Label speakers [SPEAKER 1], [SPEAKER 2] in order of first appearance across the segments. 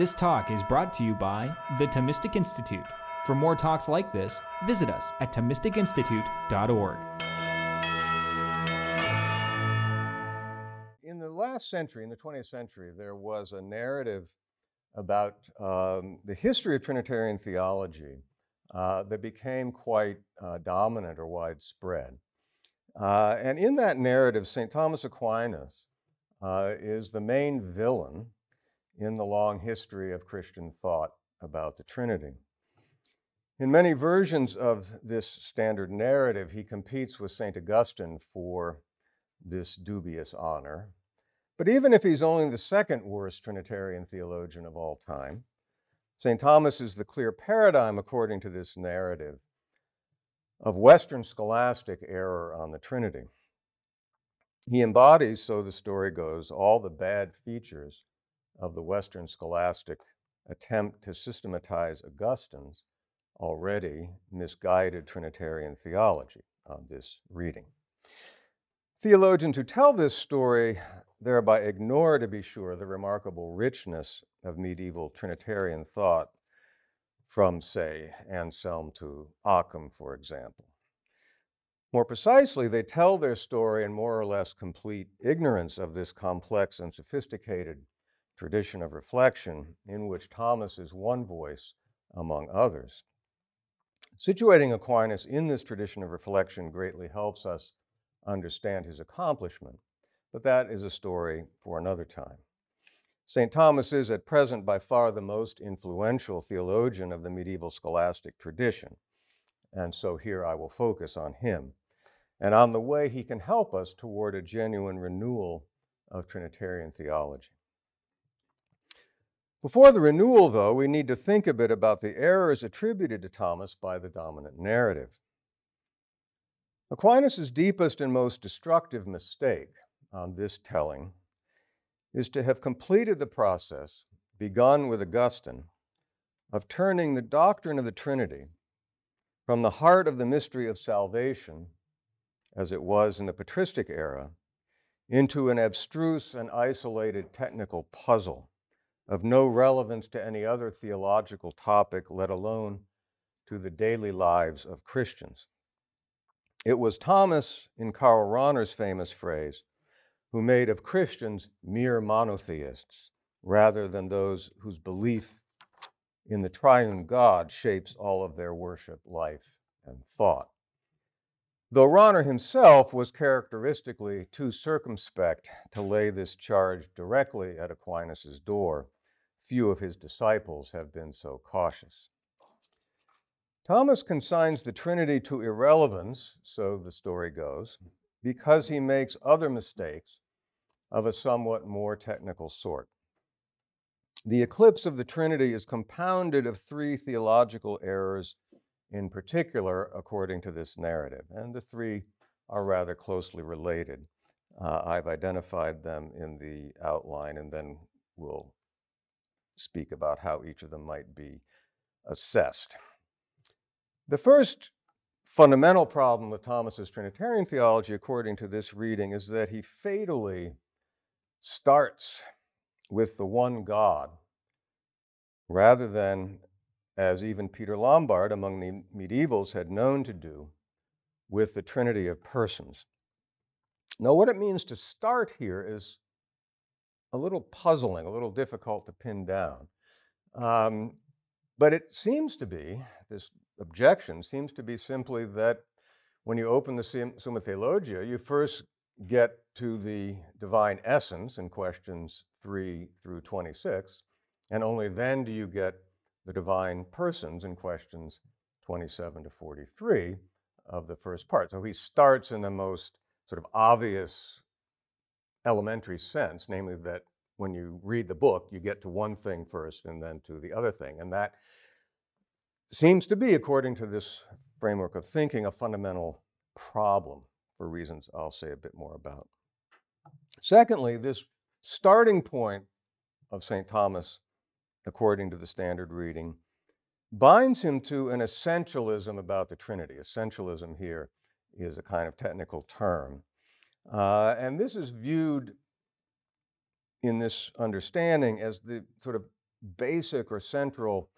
[SPEAKER 1] This talk is brought to you by the Thomistic Institute. For more talks like this, visit us at ThomisticInstitute.org.
[SPEAKER 2] In the last century, in the 20th century, there was a narrative about um, the history of Trinitarian theology uh, that became quite uh, dominant or widespread. Uh, and in that narrative, St. Thomas Aquinas uh, is the main villain in the long history of Christian thought about the Trinity. In many versions of this standard narrative, he competes with St. Augustine for this dubious honor. But even if he's only the second worst Trinitarian theologian of all time, St. Thomas is the clear paradigm, according to this narrative, of Western scholastic error on the Trinity. He embodies, so the story goes, all the bad features of the Western scholastic attempt to systematize Augustine's already misguided Trinitarian theology on this reading. Theologians who tell this story thereby ignore, to be sure, the remarkable richness of medieval Trinitarian thought from, say, Anselm to Occam, for example. More precisely, they tell their story in more or less complete ignorance of this complex and sophisticated tradition of reflection in which Thomas is one voice among others. Situating Aquinas in this tradition of reflection greatly helps us understand his accomplishment, but that is a story for another time. St. Thomas is at present by far the most influential theologian of the medieval scholastic tradition, and so here I will focus on him and on the way he can help us toward a genuine renewal of Trinitarian theology. Before the renewal, though, we need to think a bit about the errors attributed to Thomas by the dominant narrative. Aquinas' deepest and most destructive mistake on this telling is to have completed the process begun with Augustine of turning the doctrine of the Trinity from the heart of the mystery of salvation, as it was in the patristic era, into an abstruse and isolated technical puzzle of no relevance to any other theological topic, let alone to the daily lives of Christians. It was Thomas, in Karl Rahner's famous phrase, who made of Christians mere monotheists rather than those whose belief in the triune God shapes all of their worship, life, and thought. Though Rahner himself was characteristically too circumspect to lay this charge directly at Aquinas' door, few of his disciples have been so cautious. Thomas consigns the Trinity to irrelevance, so the story goes, because he makes other mistakes of a somewhat more technical sort. The eclipse of the Trinity is compounded of three theological errors in particular, according to this narrative, and the three are rather closely related. Uh, I've identified them in the outline, and then we'll speak about how each of them might be assessed. The first fundamental problem with Thomas's Trinitarian theology, according to this reading, is that he fatally starts with the one God rather than, as even Peter Lombard among the medievals had known to do, with the Trinity of persons. Now, what it means to start here is a little puzzling, a little difficult to pin down. Um, but it seems to be, this objection seems to be simply that when you open the Summa Theologiae, you first get to the divine essence in questions 3 through 26, and only then do you get the divine persons in questions 27 to 43 of the first part. So he starts in the most sort of obvious elementary sense, namely that when you read the book, you get to one thing first and then to the other thing. And that seems to be, according to this framework of thinking, a fundamental problem for reasons I'll say a bit more about. Secondly, this starting point of St. Thomas, according to the standard reading, binds him to an essentialism about the Trinity. Essentialism here is a kind of technical term. Uh, and this is viewed in this understanding as the sort of basic or central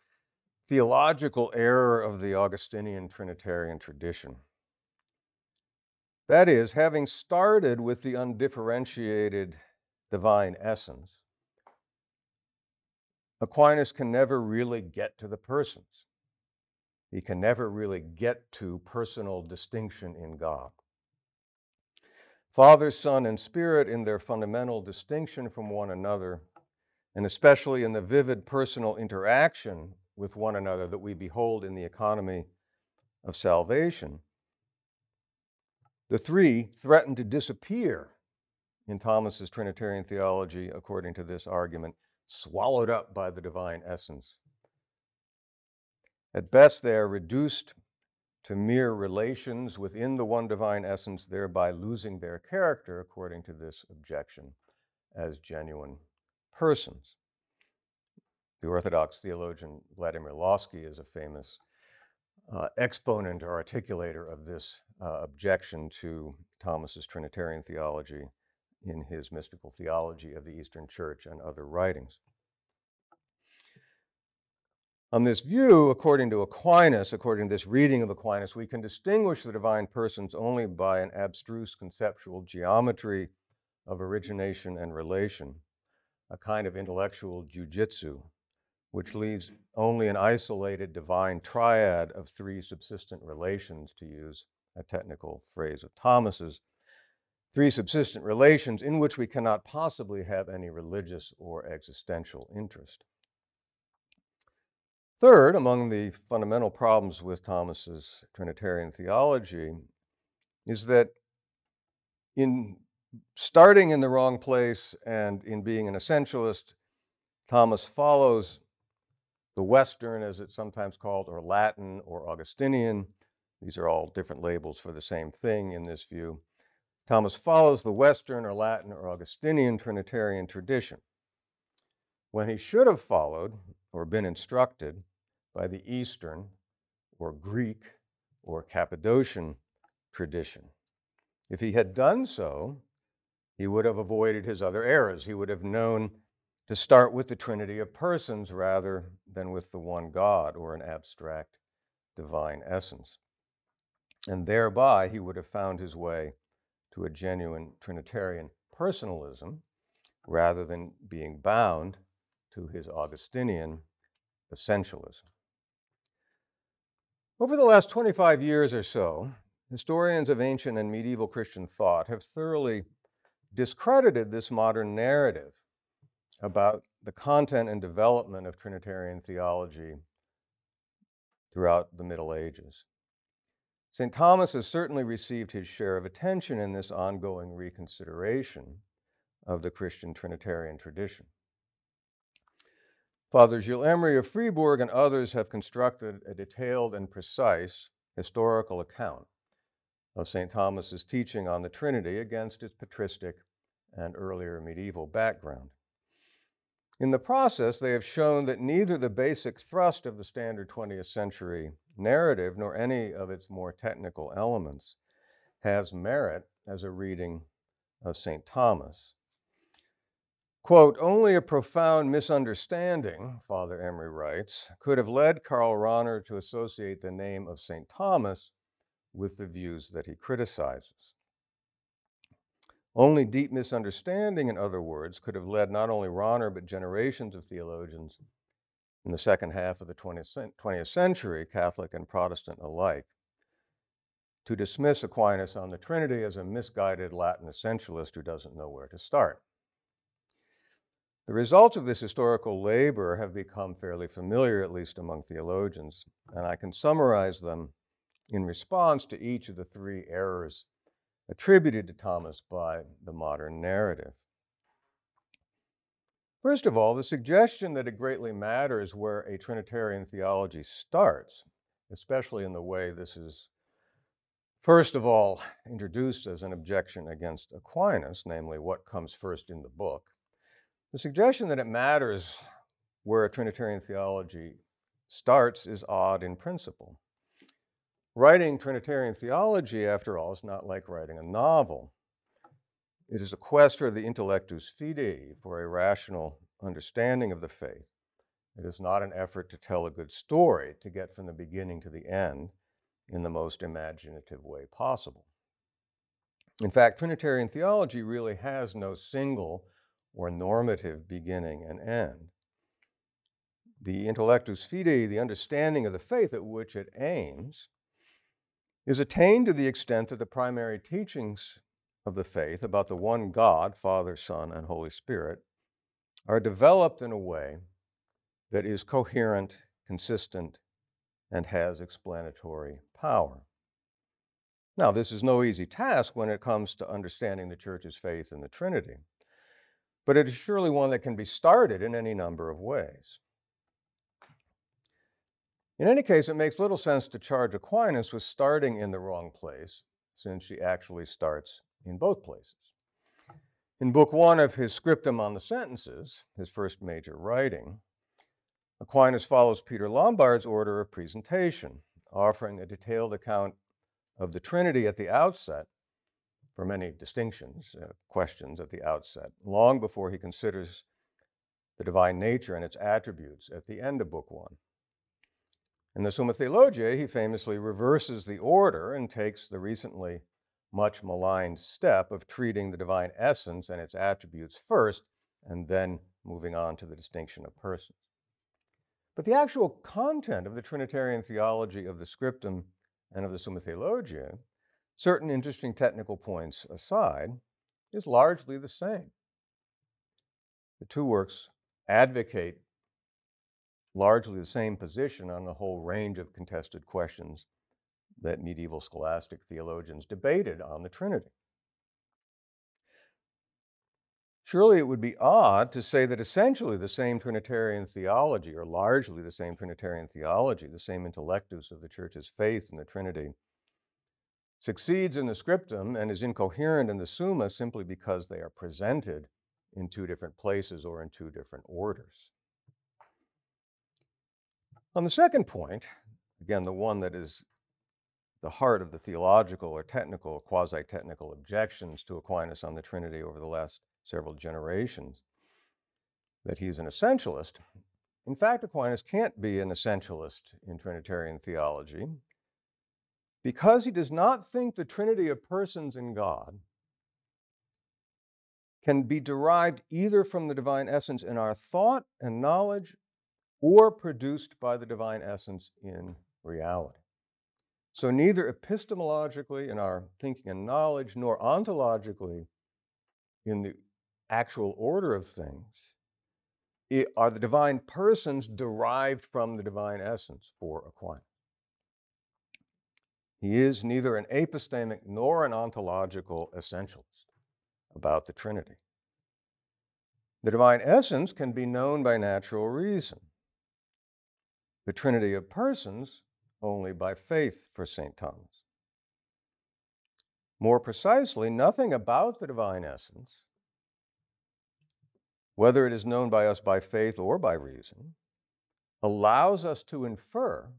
[SPEAKER 2] theological error of the Augustinian Trinitarian tradition. That is, having started with the undifferentiated divine essence, Aquinas can never really get to the persons. He can never really get to personal distinction in God. Father, Son, and Spirit, in their fundamental distinction from one another, and especially in the vivid personal interaction with one another that we behold in the economy of salvation, the three threaten to disappear in Thomas's Trinitarian theology, according to this argument, swallowed up by the divine essence. At best, they are reduced to mere relations within the one divine essence, thereby losing their character, according to this objection, as genuine persons. The Orthodox theologian Vladimir Lossky is a famous uh, exponent or articulator of this uh, objection to Thomas's Trinitarian theology in his mystical theology of the Eastern Church and other writings. On this view, according to Aquinas, according to this reading of Aquinas, we can distinguish the divine persons only by an abstruse conceptual geometry of origination and relation, a kind of intellectual jujitsu, which leaves only an isolated divine triad of three subsistent relations, to use a technical phrase of Thomas's, three subsistent relations in which we cannot possibly have any religious or existential interest. Third, among the fundamental problems with Thomas's Trinitarian theology is that in starting in the wrong place and in being an essentialist, Thomas follows the Western, as it's sometimes called, or Latin or Augustinian. These are all different labels for the same thing in this view. Thomas follows the Western or Latin or Augustinian Trinitarian tradition when he should have followed or been instructed by the Eastern or Greek or Cappadocian tradition. If he had done so, he would have avoided his other errors. He would have known to start with the Trinity of persons rather than with the one God or an abstract divine essence. And thereby, he would have found his way to a genuine Trinitarian personalism rather than being bound to his Augustinian essentialism. Over the last 25 years or so, historians of ancient and medieval Christian thought have thoroughly discredited this modern narrative about the content and development of Trinitarian theology throughout the Middle Ages. St. Thomas has certainly received his share of attention in this ongoing reconsideration of the Christian Trinitarian tradition. Father Gilles Emery of Fribourg and others have constructed a detailed and precise historical account of St. Thomas's teaching on the Trinity against its patristic and earlier medieval background. In the process, they have shown that neither the basic thrust of the standard 20th century narrative nor any of its more technical elements has merit as a reading of St. Thomas. Quote, only a profound misunderstanding, Father Emery writes, could have led Karl Rahner to associate the name of St. Thomas with the views that he criticizes. Only deep misunderstanding, in other words, could have led not only Rahner but generations of theologians in the second half of the 20th century, Catholic and Protestant alike, to dismiss Aquinas on the Trinity as a misguided Latin essentialist who doesn't know where to start. The results of this historical labor have become fairly familiar, at least among theologians, and I can summarize them in response to each of the three errors attributed to Thomas by the modern narrative. First of all, the suggestion that it greatly matters where a Trinitarian theology starts, especially in the way this is, first of all, introduced as an objection against Aquinas, namely, what comes first in the book, the suggestion that it matters where a Trinitarian theology starts is odd in principle. Writing Trinitarian theology, after all, is not like writing a novel. It is a quest for the intellectus fidei, for a rational understanding of the faith, It is not an effort to tell a good story, to get from the beginning to the end in the most imaginative way possible. In fact, Trinitarian theology really has no single or normative beginning and end. The intellectus fidei, the understanding of the faith at which it aims, is attained to the extent that the primary teachings of the faith about the one God, Father, Son, and Holy Spirit, are developed in a way that is coherent, consistent, and has explanatory power. Now, this is no easy task when it comes to understanding the church's faith in the Trinity, but it is surely one that can be started in any number of ways. In any case, it makes little sense to charge Aquinas with starting in the wrong place, since she actually starts in both places. In Book One of his Scriptum on the Sentences, his first major writing, Aquinas follows Peter Lombard's order of presentation, offering a detailed account of the Trinity at the outset, for many distinctions, uh, questions at the outset, long before he considers the divine nature and its attributes at the end of Book One. In the Summa Theologiae, he famously reverses the order and takes the recently much maligned step of treating the divine essence and its attributes first, and then moving on to the distinction of persons. But the actual content of the Trinitarian theology of the Scriptum and of the Summa Theologiae, certain interesting technical points aside, is largely the same. The two works advocate largely the same position on the whole range of contested questions that medieval scholastic theologians debated on the Trinity. Surely it would be odd to say that essentially the same Trinitarian theology, or largely the same Trinitarian theology, the same intellectus of the Church's faith in the Trinity, succeeds in the scriptum and is incoherent in the Summa simply because they are presented in two different places or in two different orders. On the second point, again, the one that is the heart of the theological or technical, quasi technical objections to Aquinas on the Trinity over the last several generations, that he's an essentialist. In fact, Aquinas can't be an essentialist in Trinitarian theology because he does not think the Trinity of persons in God can be derived either from the divine essence in our thought and knowledge or produced by the divine essence in reality. So, neither epistemologically in our thinking and knowledge, nor ontologically in the actual order of things, are the divine persons derived from the divine essence for Aquinas. He is neither an epistemic nor an ontological essentialist about the Trinity. The divine essence can be known by natural reason the Trinity of persons only by faith for St. Thomas. More precisely, nothing about the divine essence, whether it is known by us by faith or by reason, allows us to infer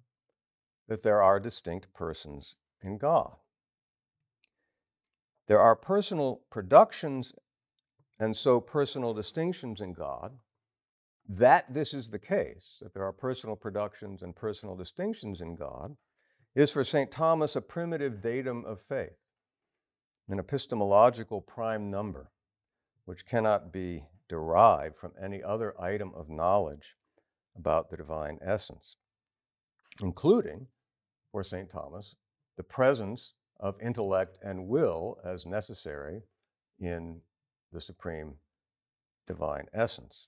[SPEAKER 2] that there are distinct persons in God. There are personal productions and so personal distinctions in God that this is the case, that there are personal productions and personal distinctions in God, is for St. Thomas a primitive datum of faith, an epistemological prime number, which cannot be derived from any other item of knowledge about the divine essence, including, for St. Thomas, the presence of intellect and will as necessary in the supreme divine essence.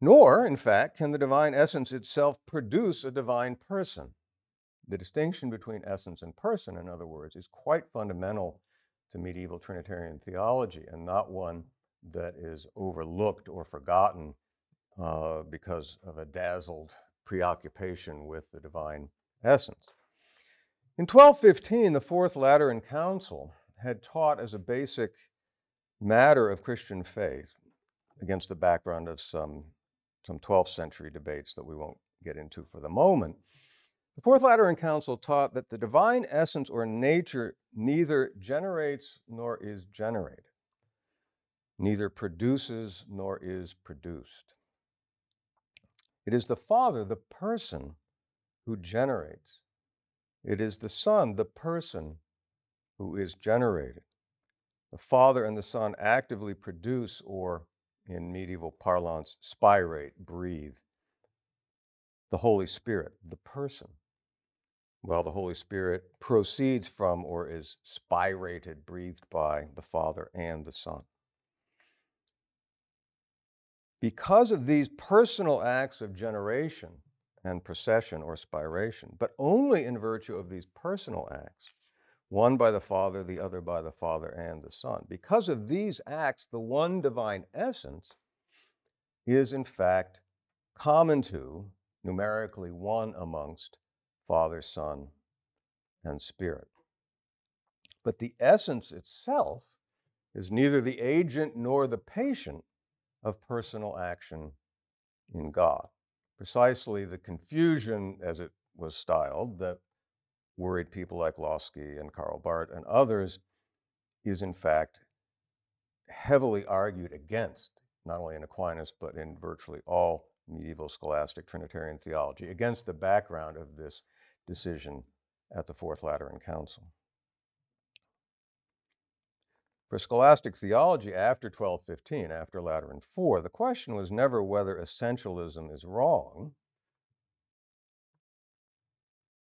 [SPEAKER 2] Nor, in fact, can the divine essence itself produce a divine person. The distinction between essence and person, in other words, is quite fundamental to medieval Trinitarian theology and not one that is overlooked or forgotten uh, because of a dazzled preoccupation with the divine essence. In 1215, the Fourth Lateran Council had taught as a basic matter of Christian faith, against the background of some some 12th century debates that we won't get into for the moment. The Fourth Lateran Council taught that the divine essence or nature neither generates nor is generated, neither produces nor is produced. It is the Father, the person, who generates. It is the Son, the person, who is generated. The Father and the Son actively produce, or in medieval parlance, spirate, breathe, the Holy Spirit, the person. Well, the Holy Spirit proceeds from or is spirated, breathed by the Father and the Son. Because of these personal acts of generation and procession or spiration, but only in virtue of these personal acts, one by the Father, the other by the Father and the Son. Because of these acts, the one divine essence is in fact common to, numerically one amongst, Father, Son, and Spirit. But the essence itself is neither the agent nor the patient of personal action in God. Precisely the confusion, as it was styled, that worried people like Lossky and Karl Barth and others is in fact heavily argued against, not only in Aquinas, but in virtually all medieval scholastic Trinitarian theology, against the background of this decision at the Fourth Lateran Council. For scholastic theology after 1215, after Lateran IV, the question was never whether essentialism is wrong,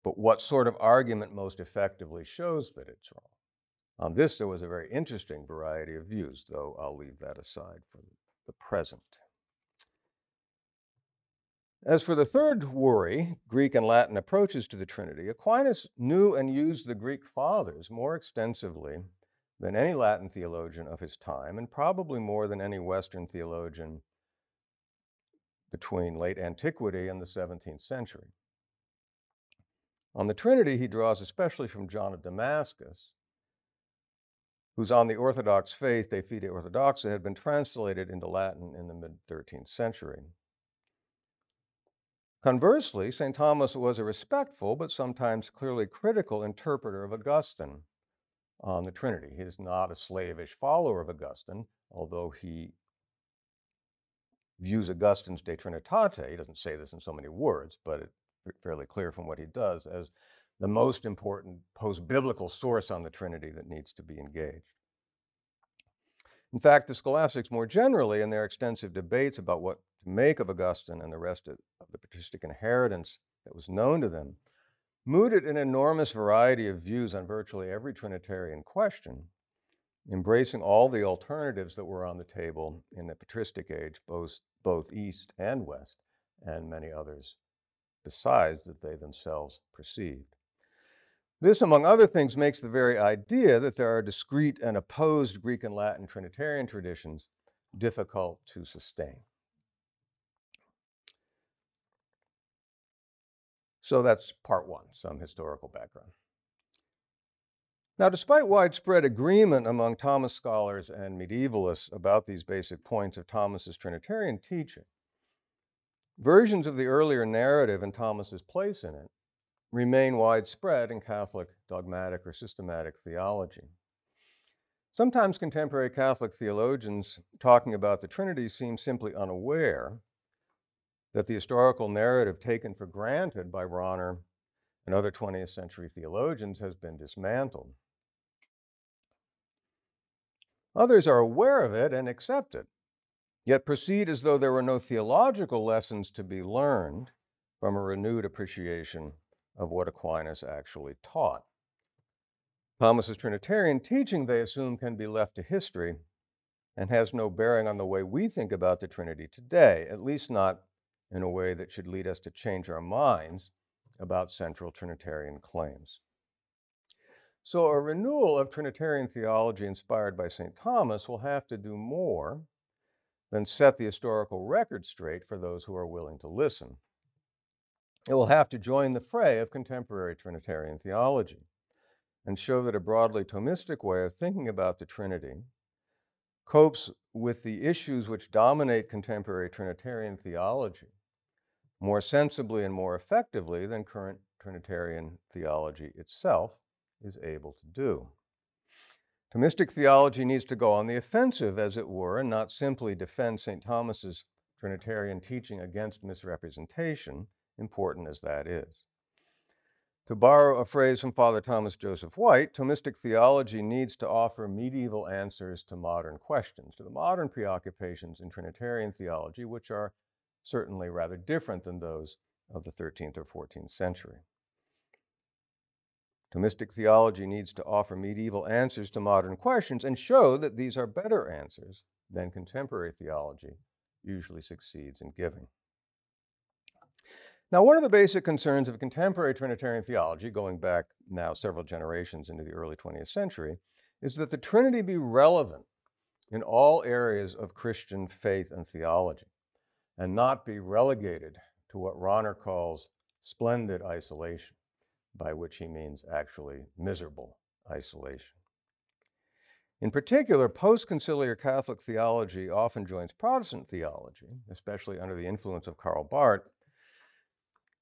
[SPEAKER 2] but what sort of argument most effectively shows that it's wrong. On this, there was a very interesting variety of views, though I'll leave that aside for the present. As for the third worry, Greek and Latin approaches to the Trinity, Aquinas knew and used the Greek fathers more extensively than any Latin theologian of his time, and probably more than any Western theologian between late antiquity and the 17th century. On the Trinity, he draws especially from John of Damascus, whose On the Orthodox Faith, De Fide Orthodoxa, had been translated into Latin in the mid 13th century. Conversely, St. Thomas was a respectful but sometimes clearly critical interpreter of Augustine on the Trinity. He is not a slavish follower of Augustine, although he views Augustine's De Trinitate, he doesn't say this in so many words, but it's fairly clear from what he does as the most important post biblical source on the Trinity that needs to be engaged. In fact, the scholastics more generally, in their extensive debates about what to make of Augustine and the rest of, the patristic inheritance that was known to them, mooted an enormous variety of views on virtually every Trinitarian question, embracing all the alternatives that were on the table in the patristic age, both, both East and West, and many others besides that they themselves perceived. This, among other things, makes the very idea that there are discrete and opposed Greek and Latin Trinitarian traditions difficult to sustain. So that's part one, some historical background. Now, despite widespread agreement among Thomas scholars and medievalists about these basic points of Thomas's Trinitarian teaching, Versions of the earlier narrative and Thomas's place in it remain widespread in Catholic dogmatic or systematic theology. Sometimes contemporary Catholic theologians talking about the Trinity seem simply unaware that the historical narrative taken for granted by Rahner and other 20th century theologians has been dismantled. Others are aware of it and accept it, yet proceed as though there were no theological lessons to be learned from a renewed appreciation of what Aquinas actually taught. Thomas's Trinitarian teaching, they assume, can be left to history and has no bearing on the way we think about the Trinity today, at least not in a way that should lead us to change our minds about central Trinitarian claims. So, a renewal of Trinitarian theology inspired by St. Thomas will have to do more than set the historical record straight for those who are willing to listen. It will have to join the fray of contemporary Trinitarian theology and show that a broadly Thomistic way of thinking about the Trinity copes with the issues which dominate contemporary Trinitarian theology more sensibly and more effectively than current Trinitarian theology itself is able to do. Thomistic theology needs to go on the offensive, as it were, and not simply defend St. Thomas's Trinitarian teaching against misrepresentation, important as that is. To borrow a phrase from Father Thomas Joseph White, Thomistic theology needs to offer medieval answers to modern questions, to the modern preoccupations in Trinitarian theology, which are certainly rather different than those of the 13th or 14th century. Thomistic theology needs to offer medieval answers to modern questions and show that these are better answers than contemporary theology usually succeeds in giving. Now, one of the basic concerns of contemporary Trinitarian theology, going back now several generations into the early 20th century, is that the Trinity be relevant in all areas of Christian faith and theology, and not be relegated to what Rahner calls splendid isolation, by which he means actually miserable isolation. In particular, post conciliar Catholic theology often joins Protestant theology, especially under the influence of Karl Barth,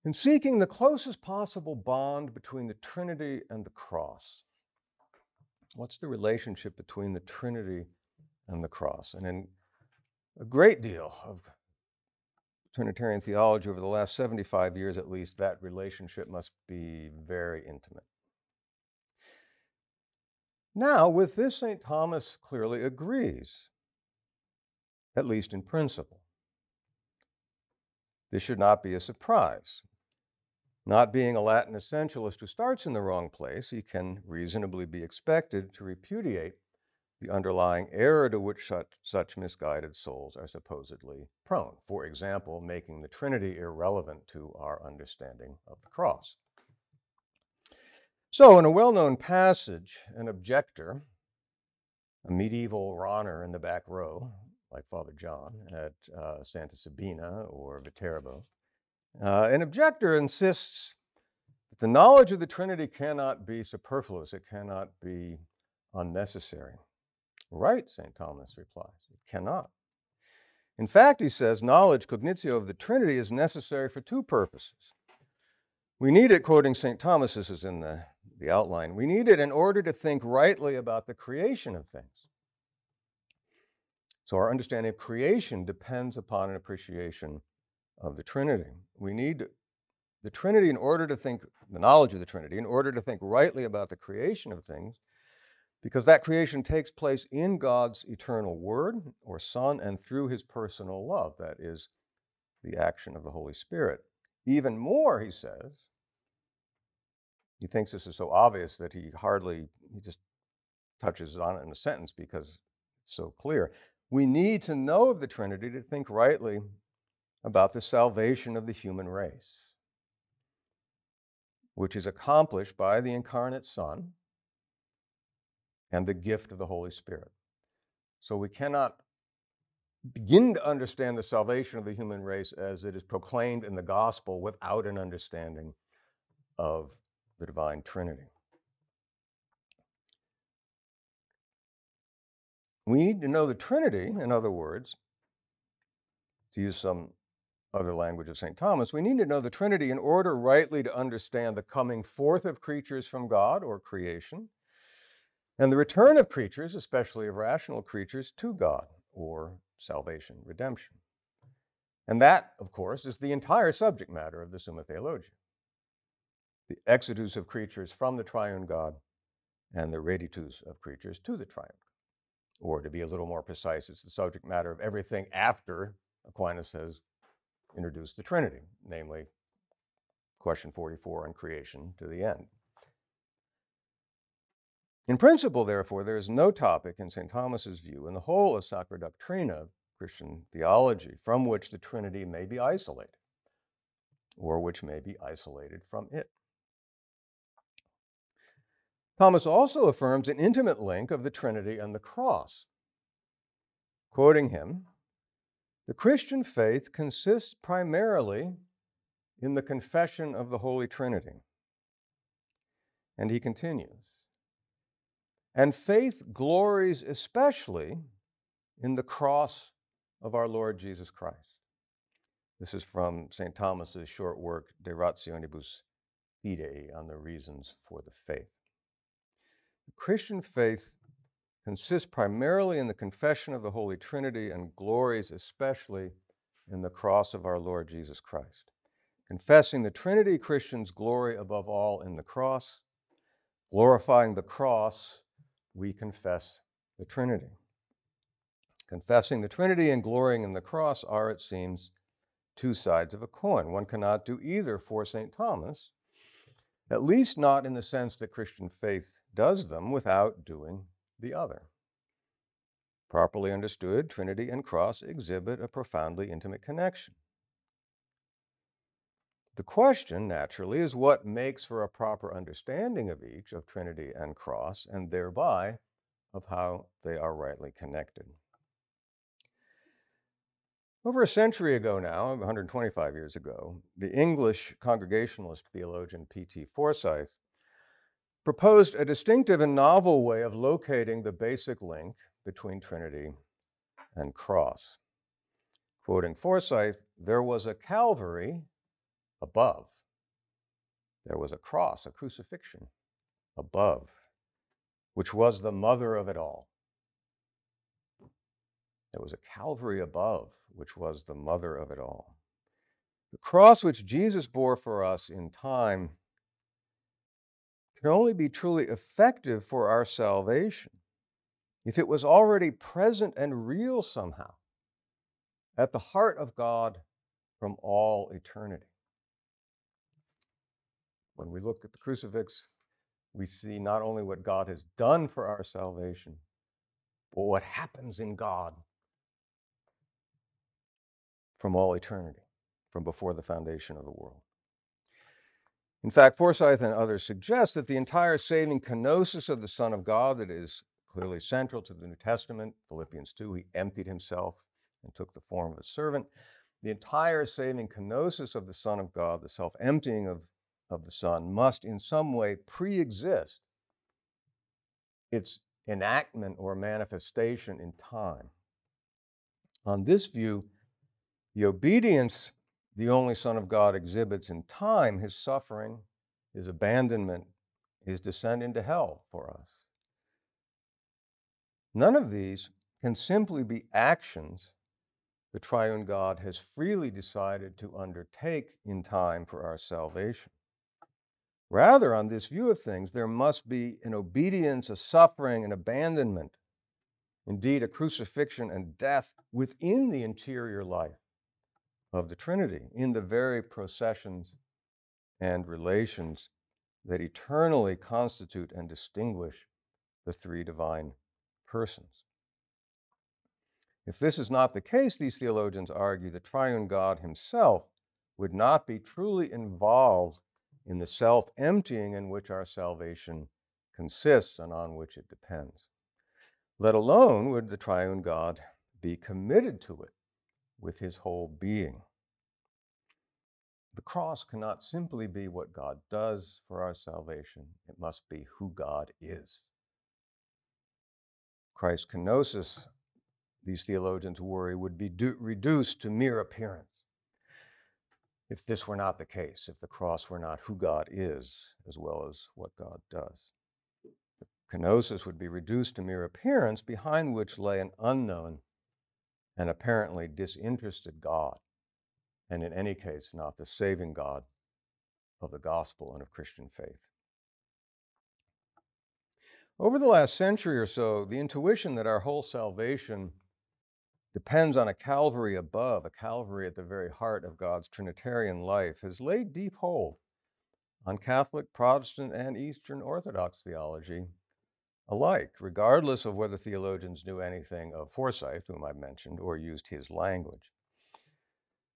[SPEAKER 2] in seeking the closest possible bond between the Trinity and the cross. What's the relationship between the Trinity and the cross? And in a great deal of Trinitarian theology over the last 75 years at least, that relationship must be very intimate. Now, with this, St. Thomas clearly agrees, at least in principle. This should not be a surprise. Not being a Latin essentialist who starts in the wrong place, he can reasonably be expected to repudiate the underlying error to which such, such misguided souls are supposedly prone. For example, making the Trinity irrelevant to our understanding of the cross. So, in a well known passage, an objector, a medieval Rahner in the back row, like Father John at uh, Santa Sabina or Viterbo, uh, an objector insists that the knowledge of the Trinity cannot be superfluous, it cannot be unnecessary. Right, St. Thomas replies, it cannot. In fact, he says, knowledge, cognitio of the Trinity, is necessary for two purposes. We need it, quoting St. Thomas, this is in the, the outline, we need it in order to think rightly about the creation of things. So our understanding of creation depends upon an appreciation of the Trinity. We need the Trinity in order to think, the knowledge of the Trinity, in order to think rightly about the creation of things, because that creation takes place in God's eternal Word or Son and through his personal love. That is the action of the Holy Spirit. Even more, he says, he thinks this is so obvious that he hardly, he just touches on it in a sentence because it's so clear. We need to know of the Trinity to think rightly about the salvation of the human race, which is accomplished by the incarnate Son and the gift of the Holy Spirit. So we cannot begin to understand the salvation of the human race as it is proclaimed in the gospel without an understanding of the divine Trinity. We need to know the Trinity, in other words, to use some other language of St. Thomas, we need to know the Trinity in order rightly to understand the coming forth of creatures from God or creation, and the return of creatures, especially of rational creatures, to God or salvation, redemption. And that, of course, is the entire subject matter of the Summa Theologiae the exodus of creatures from the triune God and the reditus of creatures to the triune God. Or to be a little more precise, it's the subject matter of everything after Aquinas has introduced the Trinity, namely question 44 on creation to the end. In principle, therefore, there is no topic in St. Thomas's view in the whole of Sacra Doctrina Christian theology from which the Trinity may be isolated or which may be isolated from it. Thomas also affirms an intimate link of the Trinity and the cross. Quoting him, the Christian faith consists primarily in the confession of the Holy Trinity. And he continues, and faith glories especially in the cross of our Lord Jesus Christ. This is from St. Thomas's short work, De Rationibus Fidei, on the reasons for the faith. The Christian faith consists primarily in the confession of the Holy Trinity and glories especially in the cross of our Lord Jesus Christ. Confessing the Trinity, Christians glory above all in the cross. Glorifying the cross, we confess the Trinity. Confessing the Trinity and glorying in the cross are, it seems, two sides of a coin. One cannot do either for St. Thomas, at least not in the sense that Christian faith does them without doing the other. Properly understood, Trinity and cross exhibit a profoundly intimate connection. The question, naturally, is what makes for a proper understanding of each, of Trinity and cross, and thereby of how they are rightly connected. Over a century ago now, 125 years ago, the English Congregationalist theologian P.T. Forsyth proposed a distinctive and novel way of locating the basic link between Trinity and cross. Quoting Forsyth, there was a Calvary above. There was a cross, a crucifixion above, which was the mother of it all. There was a Calvary above, which was the mother of it all. The cross which Jesus bore for us in time can only be truly effective for our salvation if it was already present and real somehow at the heart of God from all eternity. When we look at the crucifix, we see not only what God has done for our salvation, but what happens in God from all eternity, from before the foundation of the world. In fact, Forsyth and others suggest that the entire saving kenosis of the Son of God that is clearly central to the New Testament. Philippians 2, he emptied himself and took the form of a servant. The entire saving kenosis of the Son of God, the self emptying of, of the Son, must in some way pre exist its enactment or manifestation in time. On this view, the obedience the only Son of God exhibits in time, his suffering, his abandonment, his descent into hell for us. None of these can simply be actions the triune God has freely decided to undertake in time for our salvation. Rather, on this view of things, there must be an obedience, a suffering, an abandonment, indeed, a crucifixion and death within the interior life of the Trinity, in the very processions and relations that eternally constitute and distinguish the three divine persons. If this is not the case, these theologians argue, the triune God himself would not be truly involved in the self emptying in which our salvation consists and on which it depends. Let alone would the triune God be committed to it with his whole being. The cross cannot simply be what God does for our salvation, it must be who God is. Christ's kenosis, these theologians worry, would be do- reduced to mere appearance. If this were not the case, if the cross were not who God is as well as what God does. The kenosis would be reduced to mere appearance behind which lay an unknown and apparently disinterested God, and in any case, not the saving God of the gospel and of Christian faith. Over the last century or so, the intuition that our whole salvation depends on a Calvary above, a Calvary at the very heart of God's Trinitarian life, has laid deep hold on Catholic, Protestant, and Eastern Orthodox theology alike, regardless of whether theologians knew anything of Forsyth, whom I mentioned, or used his language.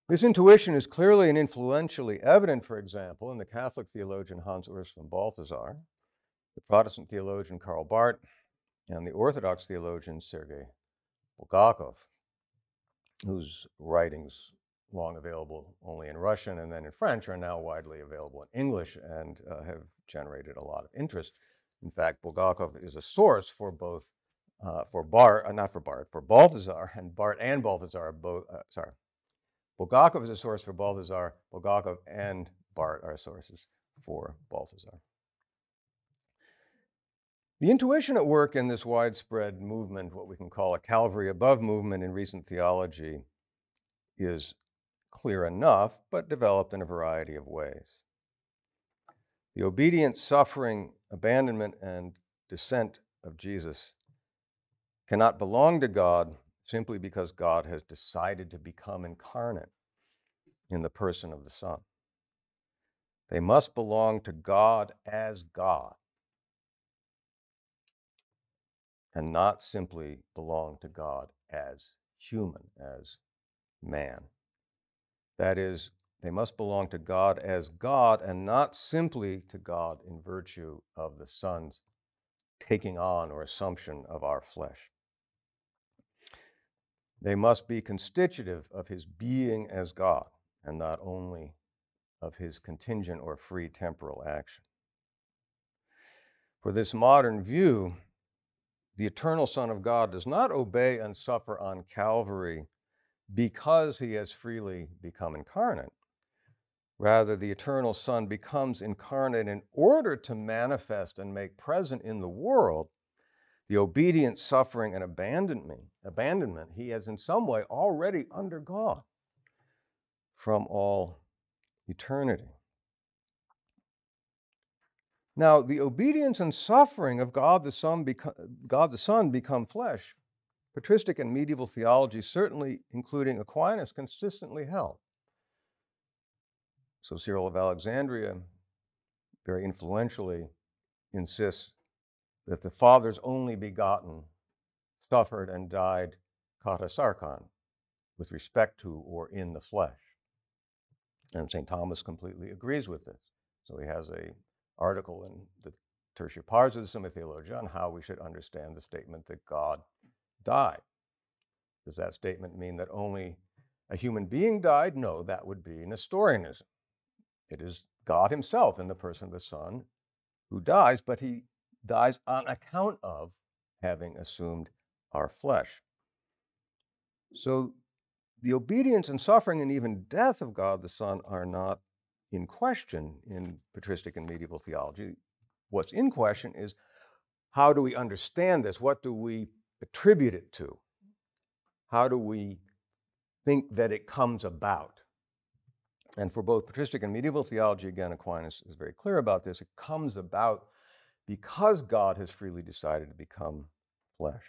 [SPEAKER 2] This intuition is clearly and influentially evident, for example, in the Catholic theologian Hans Urs von Balthasar, the Protestant theologian Karl Barth, and the Orthodox theologian Sergei Bulgakov, whose writings, long available only in Russian and then in French, are now widely available in English and uh, have generated a lot of interest. In fact, Bulgakov is a source for both, uh, for Barth, uh, not for Barth, for Balthasar, and Barth and Balthasar both, uh, sorry. Bulgakov is a source for Balthasar, Bulgakov and Barth are sources for Balthasar. The intuition at work in this widespread movement, what we can call a Calvary above movement in recent theology, is clear enough, but developed in a variety of ways. The obedience, suffering, abandonment, and descent of Jesus cannot belong to God simply because God has decided to become incarnate in the person of the Son. They must belong to God as God and not simply belong to God as human, as man. That is, they must belong to God as God and not simply to God in virtue of the Son's taking on or assumption of our flesh. They must be constitutive of his being as God and not only of his contingent or free temporal action. For this modern view, the eternal Son of God does not obey and suffer on Calvary because he has freely become incarnate. Rather, the eternal Son becomes incarnate in order to manifest and make present in the world the obedient suffering and abandonment, abandonment he has in some way already undergone from all eternity. Now, the obedience and suffering of God the Son, beco- God the Son become flesh, patristic and medieval theology, certainly including Aquinas, consistently held. So Cyril of Alexandria very influentially insists that the Father's only begotten suffered and died kata sarka, with respect to or in the flesh. And St. Thomas completely agrees with this. So he has a article in the Tertia Pars of the Summa Theologiae on how we should understand the statement that God died. Does that statement mean that only a human being died? No, that would be Nestorianism. It is God Himself in the person of the Son who dies, but He dies on account of having assumed our flesh. So the obedience and suffering and even death of God the Son are not in question in patristic and medieval theology. What's in question is how do we understand this? What do we attribute it to? How do we think that it comes about? And for both patristic and medieval theology, again, Aquinas is very clear about this. It comes about because God has freely decided to become flesh.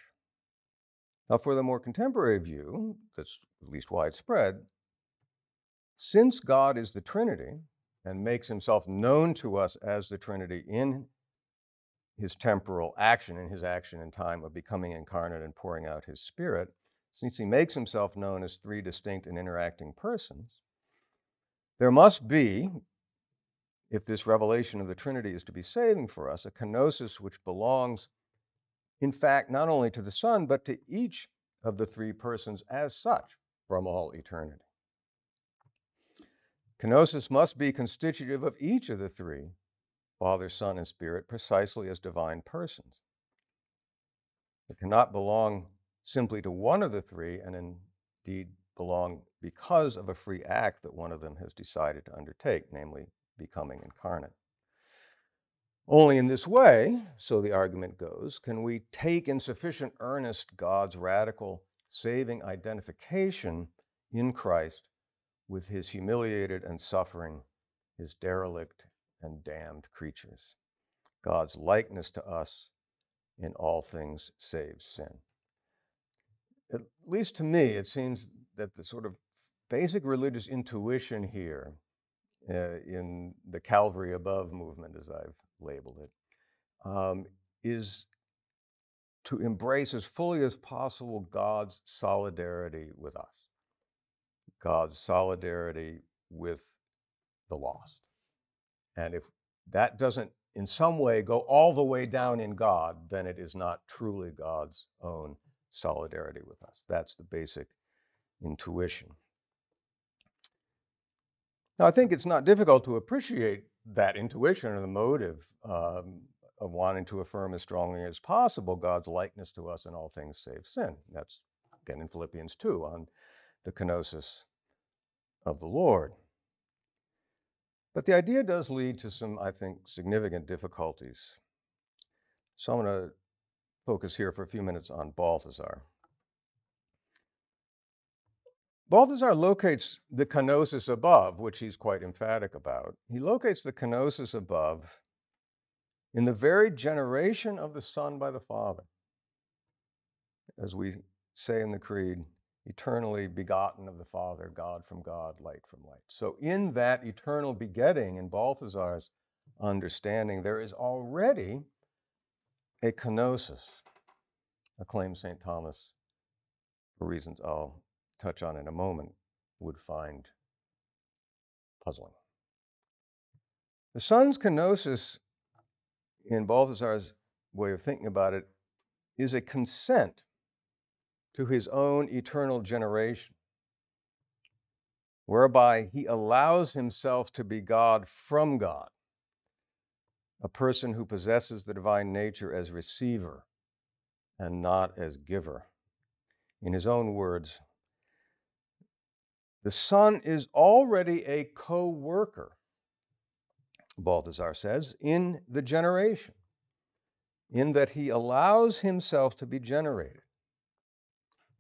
[SPEAKER 2] Now, for the more contemporary view, that's at least widespread, since God is the Trinity and makes himself known to us as the Trinity in his temporal action, in his action in time of becoming incarnate and pouring out his Spirit, since he makes himself known as three distinct and interacting persons, there must be, if this revelation of the Trinity is to be saving for us, a kenosis which belongs, in fact, not only to the Son, but to each of the three persons as such from all eternity. Kenosis must be constitutive of each of the three, Father, Son, and Spirit, precisely as divine persons. It cannot belong simply to one of the three and indeed belong because of a free act that one of them has decided to undertake, namely becoming incarnate. Only in this way, so the argument goes, can we take in sufficient earnest God's radical saving identification in Christ with his humiliated and suffering, his derelict and damned creatures. God's likeness to us in all things saves sin. At least to me, it seems that the sort of basic religious intuition here uh, in the Calvary above movement, as I've labeled it, um, is to embrace as fully as possible God's solidarity with us, God's solidarity with the lost. And if that doesn't in some way go all the way down in God, then it is not truly God's own solidarity with us. That's the basic intuition. Now, I think it's not difficult to appreciate that intuition or the motive um, of wanting to affirm as strongly as possible God's likeness to us in all things save sin. That's again in Philippians 2 on the kenosis of the Lord. But the idea does lead to some, I think, significant difficulties. So I'm going to focus here for a few minutes on Balthasar. Balthasar locates the kenosis above, which he's quite emphatic about. He locates the kenosis above in the very generation of the Son by the Father. As we say in the Creed, eternally begotten of the Father, God from God, light from light. So, in that eternal begetting, in Balthasar's understanding, there is already a kenosis, a claim St. Thomas, for reasons I'll touch on in a moment, would find puzzling. The Son's kenosis, in Balthasar's way of thinking about it, is a consent to his own eternal generation, whereby he allows himself to be God from God, a person who possesses the divine nature as receiver and not as giver. In his own words, the Son is already a co worker, Balthasar says, in the generation, in that he allows himself to be generated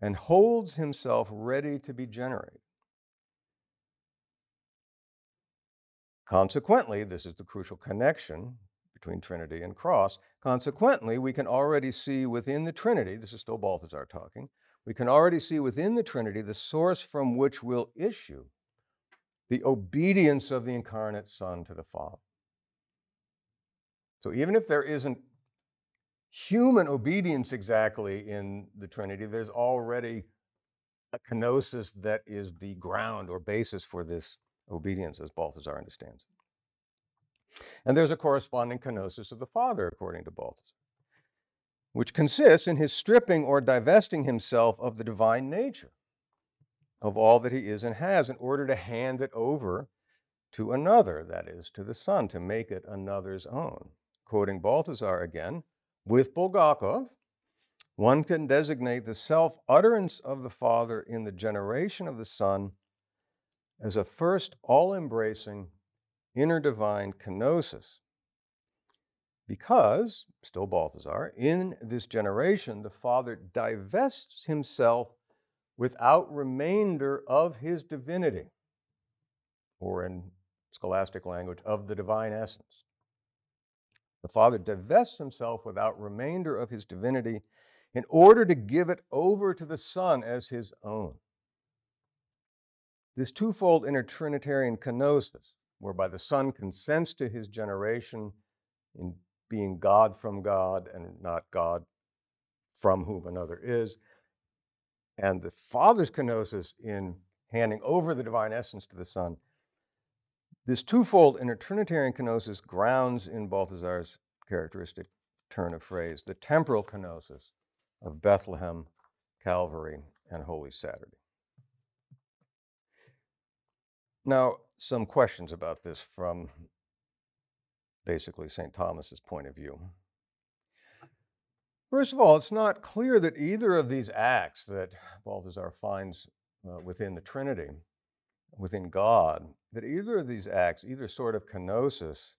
[SPEAKER 2] and holds himself ready to be generated. Consequently, this is the crucial connection between Trinity and cross. Consequently, we can already see within the Trinity, this is still Balthasar talking, we can already see within the Trinity the source from which will issue the obedience of the incarnate Son to the Father. So even if there isn't human obedience exactly in the Trinity, there's already a kenosis that is the ground or basis for this obedience, as Balthasar understands. And there's a corresponding kenosis of the Father, according to Balthasar which consists in his stripping or divesting himself of the divine nature, of all that he is and has, in order to hand it over to another, that is, to the Son, to make it another's own. Quoting Balthasar again, with Bulgakov, one can designate the self utterance of the Father in the generation of the Son as a first all embracing inner divine kenosis because, still Balthasar, in this generation, the Father divests himself without remainder of his divinity, or in scholastic language, of the divine essence. The Father divests himself without remainder of his divinity in order to give it over to the Son as his own. This twofold inner Trinitarian kenosis, whereby the Son consents to his generation in being God from God and not God from whom another is. And the Father's kenosis in handing over the divine essence to the Son. This twofold inner Trinitarian kenosis grounds in Balthasar's characteristic turn of phrase the temporal kenosis of Bethlehem, Calvary, and Holy Saturday. Now, some questions about this from basically St. Thomas's point of view. First of all, it's not clear that either of these acts that Balthasar finds uh, within the Trinity, within God, that either of these acts, either sort of kenosis,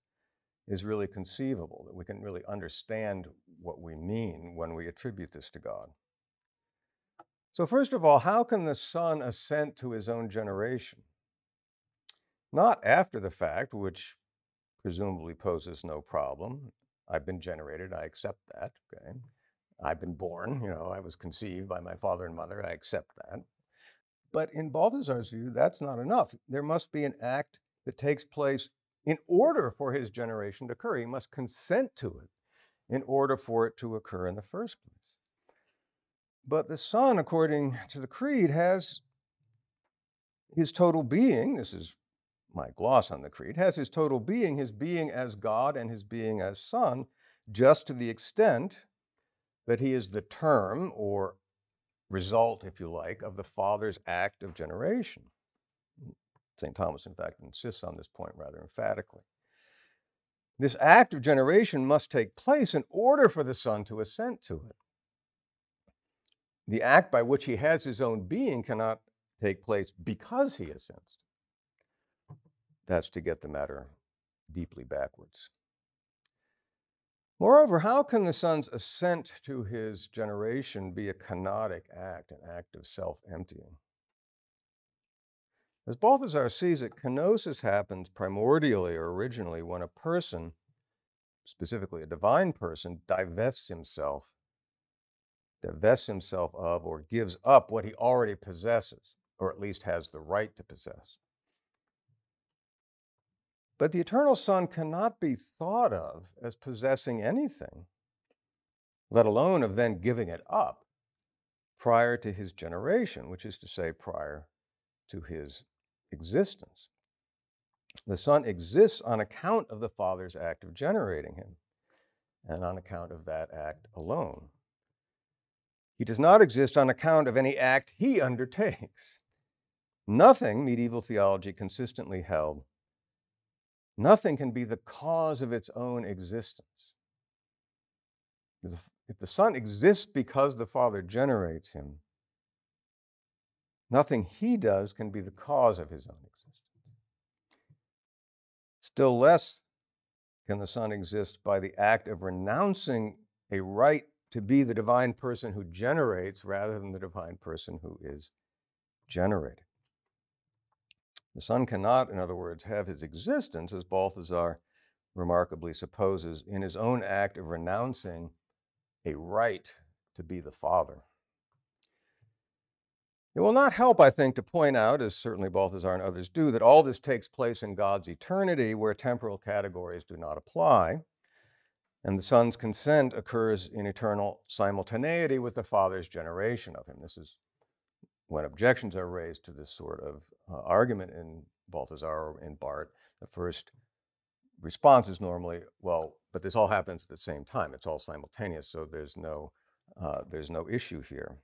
[SPEAKER 2] is really conceivable, that we can really understand what we mean when we attribute this to God. So, first of all, how can the Son assent to his own generation? Not after the fact, which presumably poses no problem. I've been generated, I accept that. Okay. I've been born, you know, I was conceived by my father and mother, I accept that. But in Balthasar's view, that's not enough. There must be an act that takes place in order for his generation to occur. He must consent to it in order for it to occur in the first place. But the Son, according to the Creed, has his total being, this is my gloss on the creed, has his total being, his being as God and his being as Son, just to the extent that he is the term or result, if you like, of the Father's act of generation. Mm, St. Thomas, in fact, insists on this point rather emphatically. This act of generation must take place in order for the Son to assent to it. The act by which he has his own being cannot take place because he assents that's to get the matter deeply backwards. Moreover, how can the Son's assent to his generation be a kenotic act, an act of self emptying? As Balthasar sees it, kenosis happens primordially or originally when a person, specifically a divine person, divests himself, divests himself of or gives up what he already possesses, or at least has the right to possess. But the eternal Son cannot be thought of as possessing anything, let alone of then giving it up prior to his generation, which is to say, prior to his existence. The Son exists on account of the Father's act of generating him, and on account of that act alone. He does not exist on account of any act he undertakes. Nothing, medieval theology consistently held, nothing can be the cause of its own existence. If the Son exists because the Father generates him, nothing he does can be the cause of his own existence. Still less can the Son exist by the act of renouncing a right to be the divine person who generates rather than the divine person who is generated. The Son cannot, in other words, have his existence, as Balthasar remarkably supposes, in his own act of renouncing a right to be the Father. It will not help, I think, to point out, as certainly Balthasar and others do, that all this takes place in God's eternity where temporal categories do not apply, and the Son's consent occurs in eternal simultaneity with the Father's generation of him. This is when objections are raised to this sort of uh, argument in Balthasar or in Barth. The first response is normally, well, but this all happens at the same time. It's all simultaneous, so there's no, uh, there's no issue here.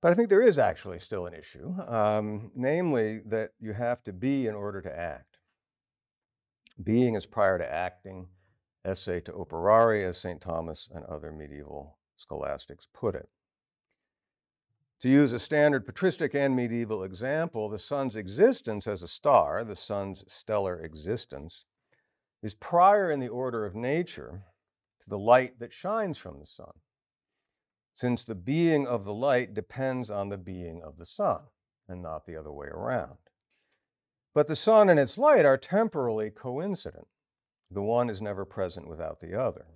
[SPEAKER 2] But I think there is actually still an issue, um, namely that you have to be in order to act. Being is prior to acting, esse to operari, as St. Thomas and other medieval scholastics put it. To use a standard patristic and medieval example, the sun's existence as a star, the sun's stellar existence, is prior in the order of nature to the light that shines from the sun, since the being of the light depends on the being of the sun and not the other way around. But the sun and its light are temporally coincident. The one is never present without the other.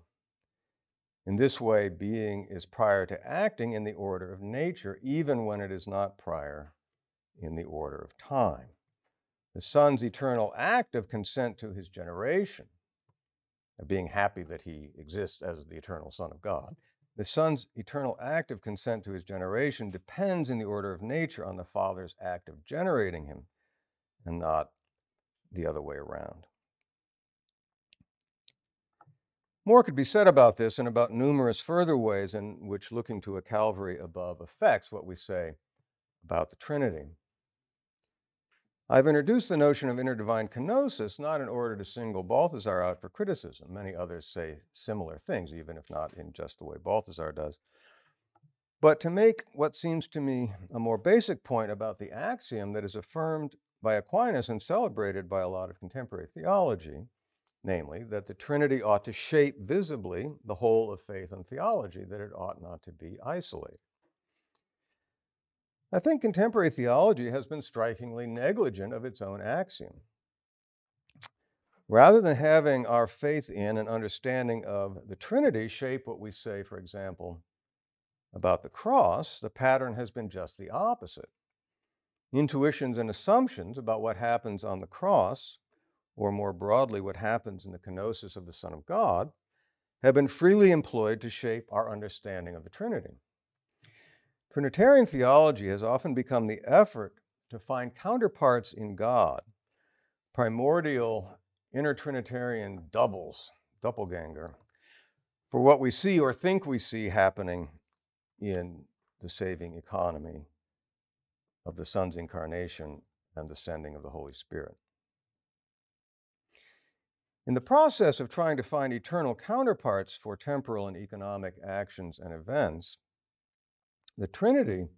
[SPEAKER 2] In this way, being is prior to acting in the order of nature, even when it is not prior in the order of time. The Son's eternal act of consent to his generation, of being happy that he exists as the eternal Son of God, the Son's eternal act of consent to his generation depends in the order of nature on the Father's act of generating him and not the other way around. More could be said about this and about numerous further ways in which looking to a Calvary above affects what we say about the Trinity. I've introduced the notion of interdivine kenosis not in order to single Balthasar out for criticism. Many others say similar things, even if not in just the way Balthasar does. But to make what seems to me a more basic point about the axiom that is affirmed by Aquinas and celebrated by a lot of contemporary theology, namely, that the Trinity ought to shape visibly the whole of faith and theology, that it ought not to be isolated. I think contemporary theology has been strikingly negligent of its own axiom. Rather than having our faith in and understanding of the Trinity shape what we say, for example, about the cross, the pattern has been just the opposite. Intuitions and assumptions about what happens on the cross or more broadly, what happens in the kenosis of the Son of God, have been freely employed to shape our understanding of the Trinity. Trinitarian theology has often become the effort to find counterparts in God, primordial inter-Trinitarian doubles, doppelganger, for what we see or think we see happening in the saving economy of the Son's incarnation and the sending of the Holy Spirit. In the process of trying to find eternal counterparts for temporal and economic actions and events, the Trinity,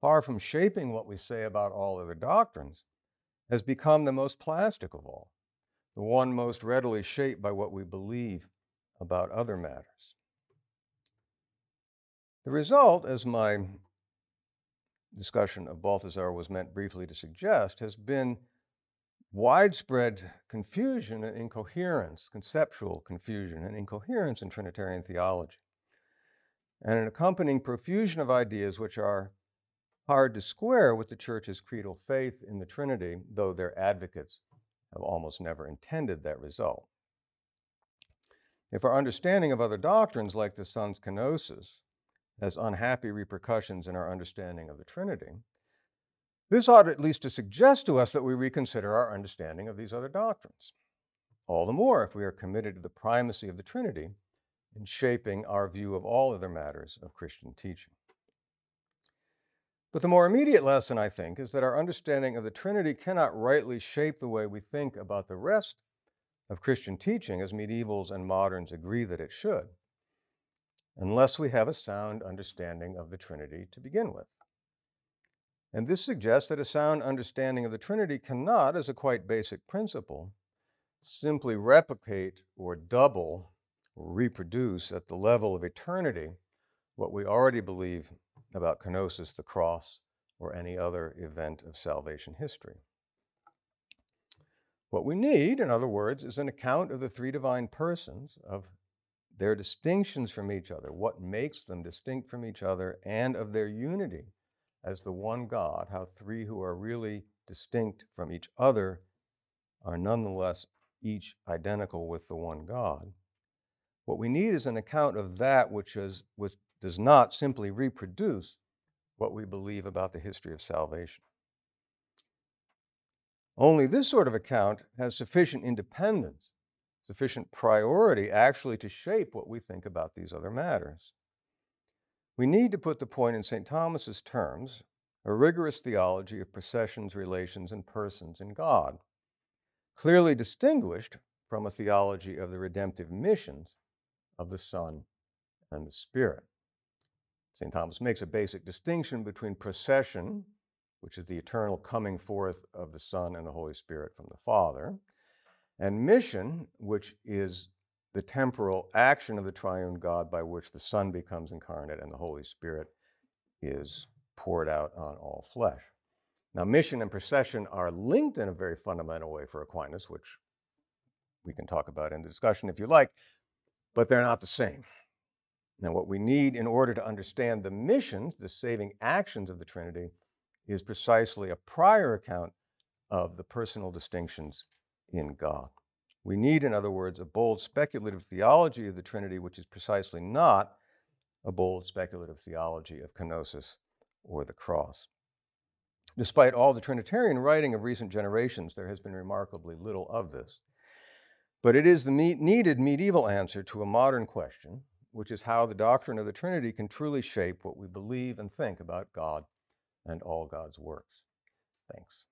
[SPEAKER 2] far from shaping what we say about all other doctrines, has become the most plastic of all, the one most readily shaped by what we believe about other matters. The result, as my discussion of Balthasar was meant briefly to suggest has been widespread confusion and incoherence, conceptual confusion and incoherence in Trinitarian theology, and an accompanying profusion of ideas which are hard to square with the Church's creedal faith in the Trinity, though their advocates have almost never intended that result. If our understanding of other doctrines like the Son's kenosis has unhappy repercussions in our understanding of the Trinity, this ought at least to suggest to us that we reconsider our understanding of these other doctrines. All the more if we are committed to the primacy of the Trinity in shaping our view of all other matters of Christian teaching. But the more immediate lesson, I think, is that our understanding of the Trinity cannot rightly shape the way we think about the rest of Christian teaching as medievals and moderns agree that it should, unless we have a sound understanding of the Trinity to begin with. And this suggests that a sound understanding of the Trinity cannot, as a quite basic principle, simply replicate or double or reproduce at the level of eternity what we already believe about kenosis, the cross, or any other event of salvation history. What we need, in other words, is an account of the three divine persons, of their distinctions from each other, what makes them distinct from each other, and of their unity as the one God, how three who are really distinct from each other are nonetheless each identical with the one God. What we need is an account of that which, is, which does not simply reproduce what we believe about the history of salvation. Only this sort of account has sufficient independence, sufficient priority actually to shape what we think about these other matters. We need to put the point in St. Thomas's terms, a rigorous theology of processions, relations, and persons in God, clearly distinguished from a theology of the redemptive missions of the Son and the Spirit. St. Thomas makes a basic distinction between procession, which is the eternal coming forth of the Son and the Holy Spirit from the Father, and mission, which is the temporal action of the triune God by which the Son becomes incarnate and the Holy Spirit is poured out on all flesh. Now, mission and procession are linked in a very fundamental way for Aquinas, which we can talk about in the discussion if you like, but they're not the same. Now, what we need in order to understand the missions, the saving actions of the Trinity, is precisely a prior account of the personal distinctions in God. We need, in other words, a bold speculative theology of the Trinity, which is precisely not a bold speculative theology of kenosis or the cross. Despite all the Trinitarian writing of recent generations, there has been remarkably little of this. But it is the me- needed medieval answer to a modern question, which is how the doctrine of the Trinity can truly shape what we believe and think about God and all God's works. Thanks.